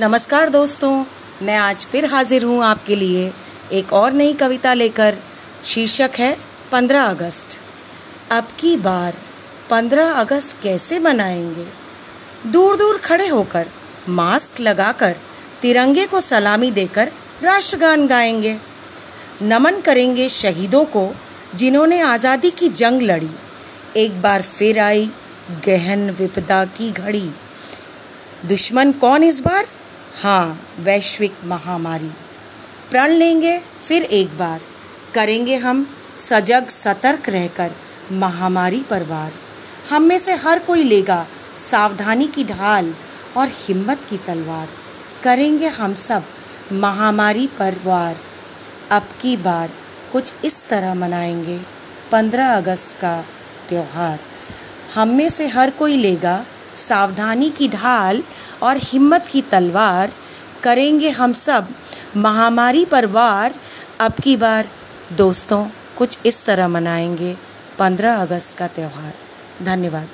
नमस्कार दोस्तों, मैं आज फिर हाजिर हूँ आपके लिए एक और नई कविता लेकर। शीर्षक है, पंद्रह अगस्त। अब की बार पंद्रह अगस्त कैसे मनाएँगे? दूर दूर खड़े होकर, मास्क लगाकर, तिरंगे को सलामी देकर राष्ट्रगान गाएँगे। नमन करेंगे शहीदों को, जिन्होंने आज़ादी की जंग लड़ी। एक बार फिर आई गहन विपदा की घड़ी। दुश्मन कौन इस बार? हाँ वैश्विक महामारी। प्रण लेंगे फिर एक बार। करेंगे हम सजग, सतर्क रहकर महामारी पर वार। हम में से हर कोई लेगा सावधानी की ढाल और हिम्मत की तलवार। करेंगे हम सब महामारी पर वार। अब की बार कुछ इस तरह मनाएँगे। पंद्रह अगस्त का त्यौहार। हम में से हर कोई लेगा सावधानी की ढाल और हिम्मत की तलवार करेंगे हम सब। महामारी पर वार, अब की बार दोस्तों, कुछ इस तरह मनाएँगे। पंद्रह अगस्त का त्यौहार। धन्यवाद।